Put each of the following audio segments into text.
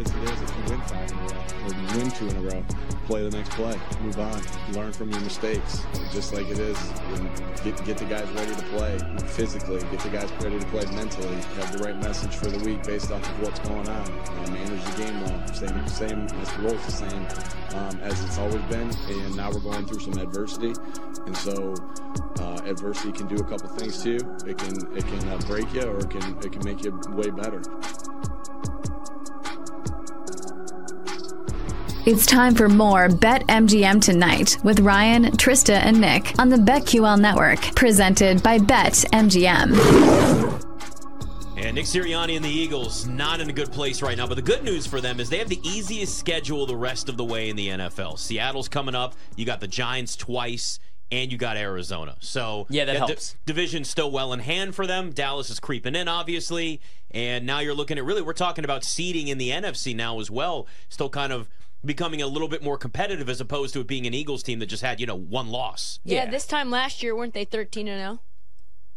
it is. If you win five in a row or you win two in a row, play the next play, move on, learn from your mistakes, just like it is. Get, get the guys ready to play physically, get the guys ready to play mentally, have the right message for the week based off of what's going on, and manage the game well. Same, same as the Rolls the same um, as it's always been. And now we're going through some adversity, and so uh, adversity can do a couple things too. It can it can uh, break you, or it can it can make you way better. It's time for more Bet MGM tonight with Ryan, Trysta, and Nick on the BetQL network, presented by Bet MGM. And Nick Sirianni and the Eagles not in a good place right now, but the good news for them is they have the easiest schedule the rest of the way in the NFL. Seattle's coming up. You got the Giants twice and you got Arizona. So yeah, that the helps. D- division's still well in hand for them. Dallas is creeping in, obviously, and now you're looking at really we're talking about seeding in the NFC now as well. Still kind of becoming a little bit more competitive as opposed to it being an Eagles team that just had you know one loss. Yeah, Yeah. this time last year weren't they 13 and 0?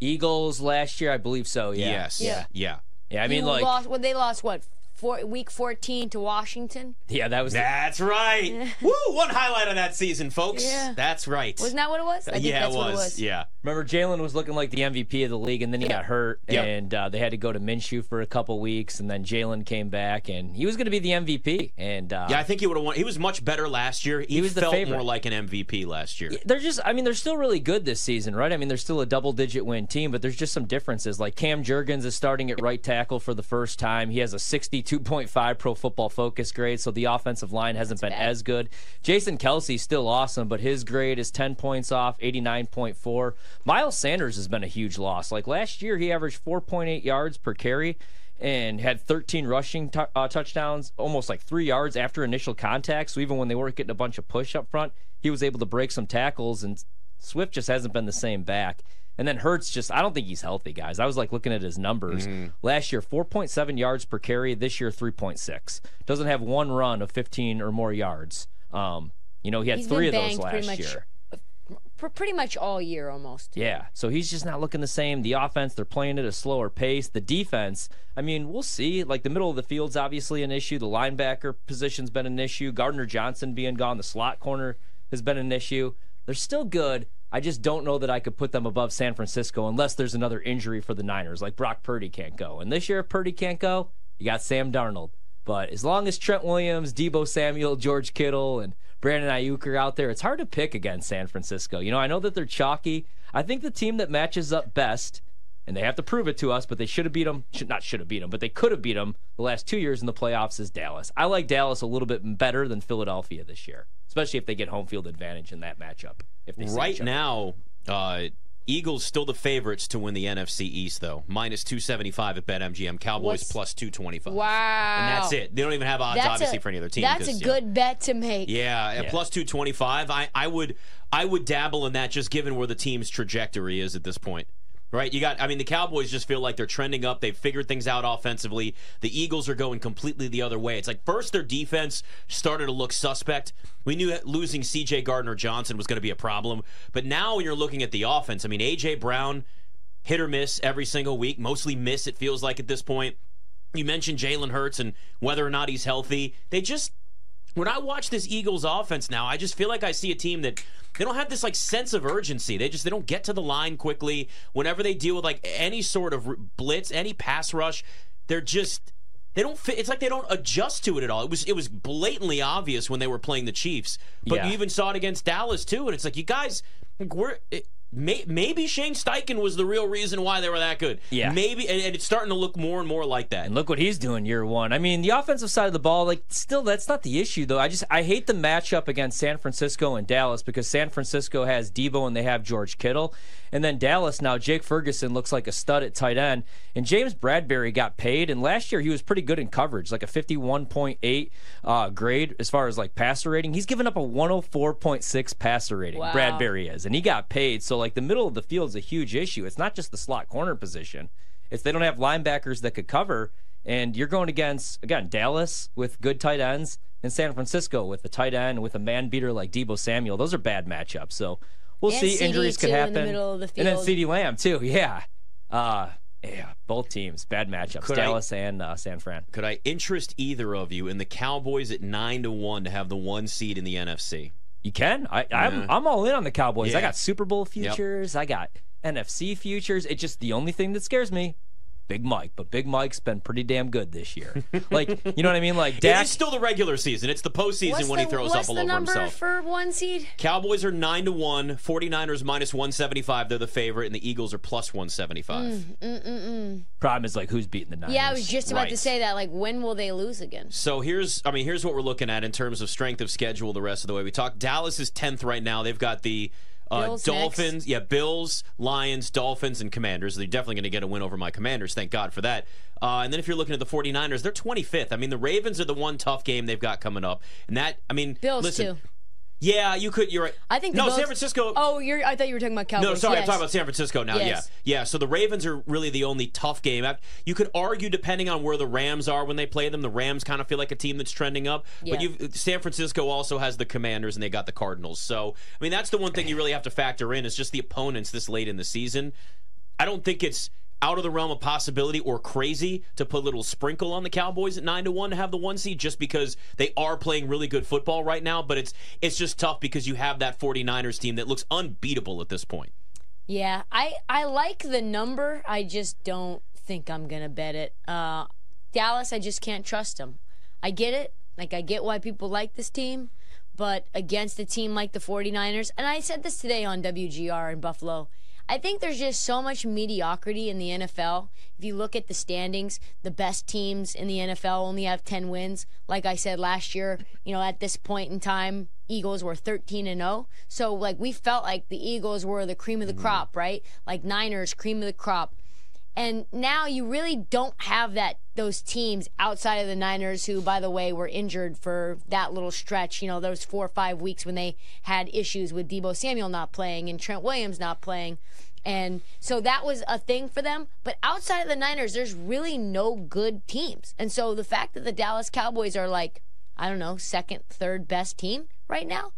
Eagles last year, I believe so. Yeah. Yes. Yeah. Yeah. Yeah. I mean, You like, lost, well, they lost what? Four, week 14 to Washington. yeah, that was. That's right. Woo! One highlight of that season, folks. Yeah. That's right. Wasn't that what it was? I think yeah, that's it was. what it was. Yeah. Remember, Jalen was looking like the MVP of the league, and then he got hurt, Yep. and uh, they had to go to Minshew for a couple weeks, and then Jalen came back, and he was going to be the MVP. And uh, Yeah, I think he would have won. He was much better last year. He, He was the felt favorite. more like an MVP last year. they're just i mean they're still really good this season right i mean they're still a double digit win team but there's just some differences like cam jurgens is starting at right tackle for the first time he has a 62.5 pro football focus grade so the offensive line hasn't been bad. as good jason kelce's still awesome but his grade is 10 points off 89.4 miles sanders has been a huge loss like last year he averaged 4.8 yards per carry and had 13 rushing tou uh, touchdowns, almost like three yards after initial contact. So even when they weren't getting a bunch of push up front, he was able to break some tackles, and Swift just hasn't been the same back. And then Hurts just, I don't think he's healthy, guys. I was like looking at his numbers. Last year, 4.7 yards per carry. This year, 3.6. Doesn't have one run of 15 or more yards. Um, you know, he had He's three of those banged pretty last much year. pr- pretty much all year almost. Yeah, so he's just not looking the same. The offense, they're playing at a slower pace. The defense, I mean, we'll see. Like the middle of the field's obviously an issue. The linebacker position's been an issue. Gardner Johnson being gone, the slot corner has been an issue. They're still good. I just don't know that I could put them above San Francisco unless there's another injury for the Niners, like Brock Purdy can't go. And this year, if Purdy can't go, you got Sam Darnold. But as long as Trent Williams, Deebo Samuel, George Kittle, and Brandon Aiyuk are out there, it's hard to pick against San Francisco. You know, I know that they're chalky. I think the team that matches up best, and they have to prove it to us, but they should have beat them. Should, not should have beat them, but they could have beat them the last two years in the playoffs is Dallas. I like Dallas a little bit better than Philadelphia this year, especially if they get home field advantage in that matchup. If they Right now, uh, Eagles still the favorites to win the NFC East, though. Minus 275 at BetMGM. Cowboys What's- plus 225. Wow. And that's it. They don't even have odds, That's obviously, a, for any other team. That's a 'cause, yeah. good bet to make. Yeah, at Yeah. plus 225. I, I would I would dabble in that just given where the team's trajectory is at this point. Right? You got I mean the Cowboys just feel like they're trending up. They've figured things out offensively. The Eagles are going completely the other way. It's like first their defense started to look suspect. We knew losing CJ Gardner Johnson was going to be a problem, but now when you're looking at the offense, I mean AJ Brown hit or miss every single week, mostly miss it feels like at this point. You mentioned Jalen Hurts and whether or not he's healthy. They just when I watch this Eagles offense now, I just feel like I see a team that they don't have this like sense of urgency. They just they don't get to the line quickly. Whenever they deal with like any sort of blitz, any pass rush, they're just they don't fit. It's like they don't adjust to it at all. It was it was blatantly obvious when they were playing the Chiefs, but Yeah. you even saw it against Dallas too. And it's like you guys, like, we're. It, May, maybe Shane Steichen was the real reason why they were that good. Yeah. Maybe, and, and it's starting to look more and more like that. And look what he's doing year one. I mean, the offensive side of the ball, like, still, that's not the issue, though. I just, I hate the matchup against San Francisco and Dallas because San Francisco has Deebo and they have George Kittle. And then Dallas now, Jake Ferguson looks like a stud at tight end. And James Bradberry got paid. And last year he was pretty good in coverage, like a 51.8 uh, grade as far as like passer rating. He's given up a 104.6 passer rating, Wow. Bradberry is. And he got paid. So, like, the middle of the field is a huge issue. It's not just the slot corner position. It's they don't have linebackers that could cover, and you're going against again Dallas with good tight ends and San Francisco with a tight end with a man beater like Deebo Samuel. Those are bad matchups. So we'll And see. CeeDee Injuries could too in happen. the of the And then field. CeeDee Lamb too. Yeah. Uh, Yeah, both teams bad matchups. Could I- Dallas and uh, San Fran. Could I interest either of you in the Cowboys at nine to one to have the one seed in the NFC? You can. I, I'm I'm all in on the Cowboys. I got Super Bowl futures. I got NFC futures. It's just the only thing that scares me. Big Mike, but Big Mike's been pretty damn good this year. like, you know what I mean? Like Dak. It's still the regular season. It's the postseason What's when the, he throws what's up all the over number himself. for one seed? Cowboys are nine to one. 49ers minus one seventy five. They're the favorite, and the Eagles are plus one seventy five. Mm, mm, mm, problem is like who's beating the Niners? Yeah, I was just about to say that. Like, when will they lose again? So here's, I mean, here's what we're looking at in terms of strength of schedule. The rest of the way we talk. Dallas is tenth right now. They've got the uh, Dolphins, next. yeah, Bills, Lions, Dolphins, and Commanders. They're definitely going to get a win over my Commanders. Thank God for that. Uh, and then if you're looking at the 49ers, they're 25th. I mean, the Ravens are the one tough game they've got coming up, and that, I mean, Bills listen, too. Yeah, you could. You're right. I think no, San Francisco. Oh, you're. I thought you were talking about Cowboys. No, sorry, I'm talking about San Francisco now. Yes. Yeah, yeah. So the Ravens are really the only tough game. You could argue, depending on where the Rams are when they play them, the Rams kind of feel like a team that's trending up. But Yeah. you, San Francisco also has the Commanders, and they got the Cardinals. So I mean, that's the one thing you really have to factor in is just the opponents this late in the season. I don't think it's out of the realm of possibility or crazy to put a little sprinkle on the Cowboys at nine to one to have the one seed just because they are playing really good football right now. But it's it's just tough because you have that 49ers team that looks unbeatable at this point. Yeah, I I like the number. I just don't think I'm gonna bet it. Uh, Dallas, I just can't trust them. I get it. Like I get why people like this team, but against a team like the 49ers, and I said this today on WGR in Buffalo. I think there's just so much mediocrity in the NFL. If you look at the standings, the best teams in the NFL only have 10 wins. Like I said last year, you know, at this point in time, Eagles were 13 and 0. So like we felt like the Eagles were the cream of the mm-hmm. crop, right? Like Niners, cream of the crop. And now you really don't have that those teams outside of the Niners who by the way were injured for that little stretch, you know, those 4 or 5 weeks when they had issues with Deebo Samuel not playing and Trent Williams not playing. And so that was a thing for them, but outside of the Niners there's really no good teams. And so the fact that the Dallas Cowboys are like I don't know, second, third best team right now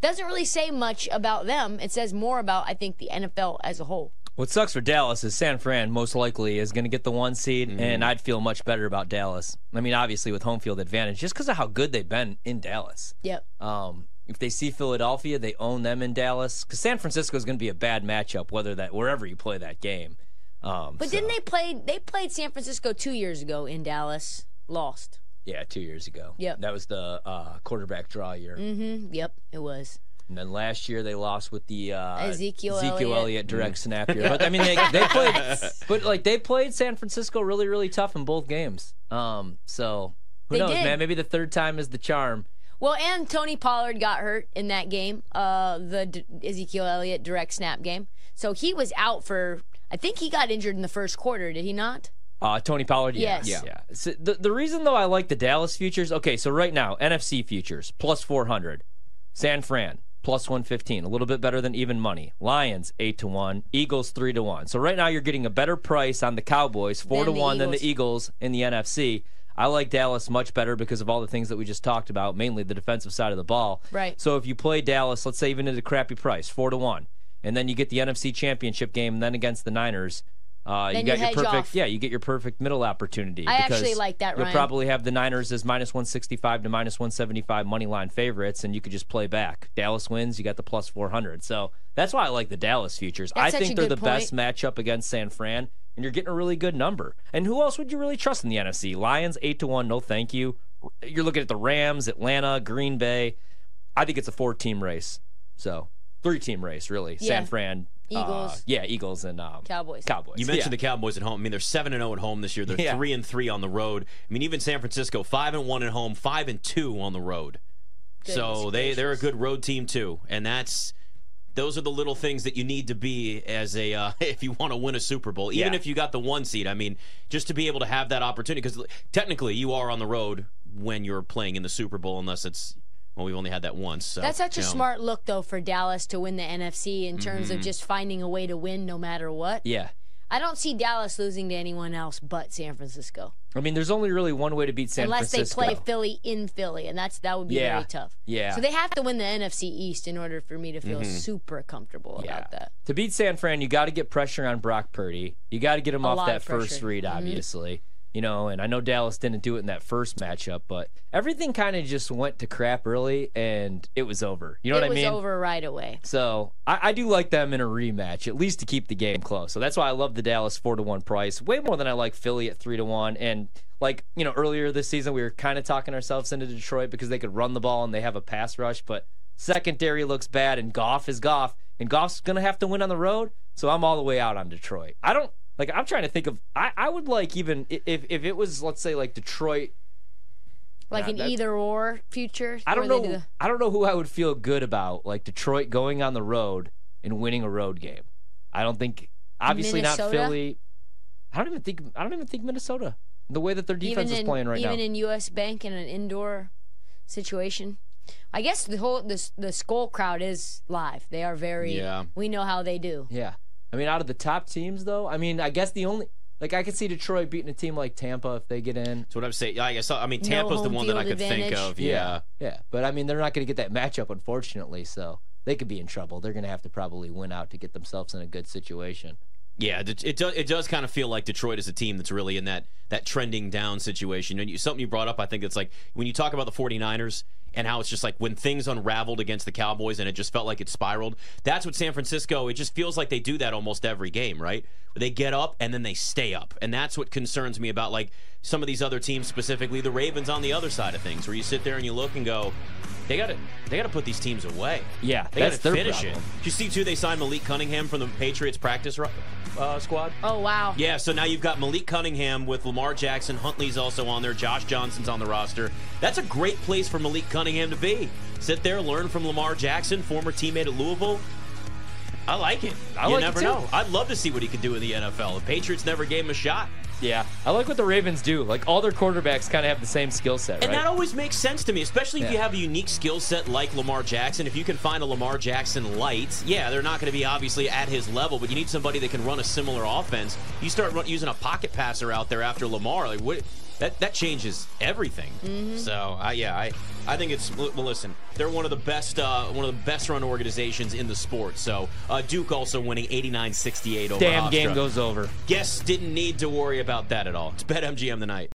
doesn't really say much about them. It says more about I think the NFL as a whole. What sucks for Dallas is San Fran most likely is going to get the one seed, and I'd feel much better about Dallas. I mean, obviously with home field advantage, just because of how good they've been in Dallas. Yep. Um, if they see Philadelphia, they own them in Dallas because San Francisco is going to be a bad matchup, whether that wherever you play that game. Um, But so- didn't they play? They played San Francisco two years ago in Dallas. Lost. Yeah, two years ago. Yep. that was the uh, quarterback draw year. Mm-hmm. Yep, it was. And then last year they lost with the uh, Ezekiel Ezekiel Elliott. Elliott direct snap here. But I mean, they, they played, but like they played San Francisco really, really tough in both games. Um, so who They knows, did. man? Maybe the third time is the charm. Well, and Tony Pollard got hurt in that game, uh, the D- Ezekiel Elliott direct snap game. So he was out for. I think he got injured in the first quarter. Did he not? Uh, Tony Pollard, yeah, Yes. yeah. So the the reason though I like the Dallas futures. Okay, so right now NFC futures plus four hundred, San Fran plus one fifteen, a little bit better than even money. Lions eight to one, Eagles three to one. So right now you're getting a better price on the Cowboys four Than to the one than the Eagles. Eagles in the NFC. I like Dallas much better because of all the things that we just talked about, mainly the defensive side of the ball. Right. So if you play Dallas, let's say even at a crappy price, four to one, and then you get the NFC Championship game, and then against the Niners, uh, you got you your perfect, off. yeah, you get your perfect middle opportunity. I because actually like that, You'll probably have the Niners as minus one sixty five to minus one seventy five money line favorites, and you could just play back. Dallas wins, you got the plus four hundred. So that's why I like the Dallas futures. That's I think they're the good best matchup against San Fran, and you're getting a really good number. And who else would you really trust in the NFC? Lions eight to one, no thank you. You're looking at the Rams, Atlanta, Green Bay. I think it's a four team race. So three team race, really. Yeah. San Fran, uh, Eagles. yeah, Eagles and um, Cowboys. Cowboys. You mentioned yeah. the Cowboys at home. I mean, they're seven and zero at home this year. They're Yeah. three and three on the road. I mean, even San Francisco five and one at home, five and two on the road. so Goodness they they're a good road team too, and that's those are the little things that you need to be as a uh, if you want to win a Super Bowl. Even Yeah. if you got the one seed, I mean, just to be able to have that opportunity because technically you are on the road when you're playing in the Super Bowl, unless it's well, we've only had that once. So, That's such a you know. smart look, though, for Dallas to win the NFC in terms Mm-hmm. of just finding a way to win no matter what. Yeah. I don't see Dallas losing to anyone else but San Francisco, I mean, there's only really one way to beat San Francisco. unless Francisco. they play Philly in Philly, and that's that would be Yeah. very tough. Yeah. So they have to win the NFC East in order for me to feel super comfortable about that. To beat San Fran, you got to get pressure on Brock Purdy. You got to get him A off that of first pressure. Mm-hmm. read, obviously. You know, and I know Dallas didn't do it in that first matchup, but everything kind of just went to crap early, and it was over. You know it what I mean? It was over right away. So I, I do like them in a rematch, at least to keep the game close. So that's why I love the Dallas four to one price, way more than I like Philly at three to one. And like you know, earlier this season we were kind of talking ourselves into Detroit because they could run the ball and they have a pass rush, but secondary looks bad and Goff is Goff, and Goff's gonna have to win on the road. So I'm all the way out on Detroit. I don't like. I'm trying to think of. I, I would like even if if it was let's say like Detroit Like Yeah, an that- either or future. I don't know. do the- I don't know who I would feel good about, like Detroit going on the road and winning a road game. I don't think. Obviously not Philly. I don't even think. I don't even think Minnesota. The way that their defense even is playing right even now. Even in U.S. Bank in an indoor situation. I guess the whole the the Skol crowd is live. They are very. Yeah. We know how they do. yeah. I mean, out of the top teams, though, I mean, I guess the only like I could see Detroit beating a team like Tampa if they get in. That's what I'm saying. Yeah, I guess. I mean, No Tampa's the one that I field could think of. Yeah. Yeah. But I mean, they're not going to get that matchup, unfortunately. So they could be in trouble. They're going to have to probably win out to get themselves in a good situation. Yeah, it, it does. It does kind of feel like Detroit is a team that's really in that that trending down situation. And you, something you brought up, I think it's like when you talk about the 49ers and how it's just like when things unraveled against the Cowboys and it just felt like it spiraled. That's what San Francisco. It just feels like they do that almost every game, right? They get up and then they stay up, and that's what concerns me about like some of these other teams, specifically the Ravens on the other side of things, where you sit there and you look and go. They got to they got to put these teams away. Yeah, they that's got to their finish problem. it. Did you see too? They signed Malik Cunningham from the Patriots practice uh, squad. Oh wow. Yeah, so now you've got Malik Cunningham with Lamar Jackson. Huntley's also on there. Josh Johnson's on the roster. That's a great place for Malik Cunningham to be. Sit there, learn from Lamar Jackson, former teammate at Louisville. I like it. I you like it never too. know. I'd love to see what he could do in the NFL. The Patriots never gave him a shot. Yeah, I like what the Ravens do. Like all their quarterbacks kind of have the same skill set, And right? that always makes sense to me, especially if Yeah. you have a unique skill set like Lamar Jackson. If you can find a Lamar Jackson light, yeah, they're not going to be obviously at his level, but you need somebody that can run a similar offense. You start run, using a pocket passer out there after Lamar, like what? That that changes everything. So uh, yeah, I I think it's well. Listen, they're one of the best uh, one of the best run organizations in the sport. So uh, Duke also winning 89-68 over Damn Hofstra. game goes over. Guests didn't need to worry about that at all. It's BetMGM tonight.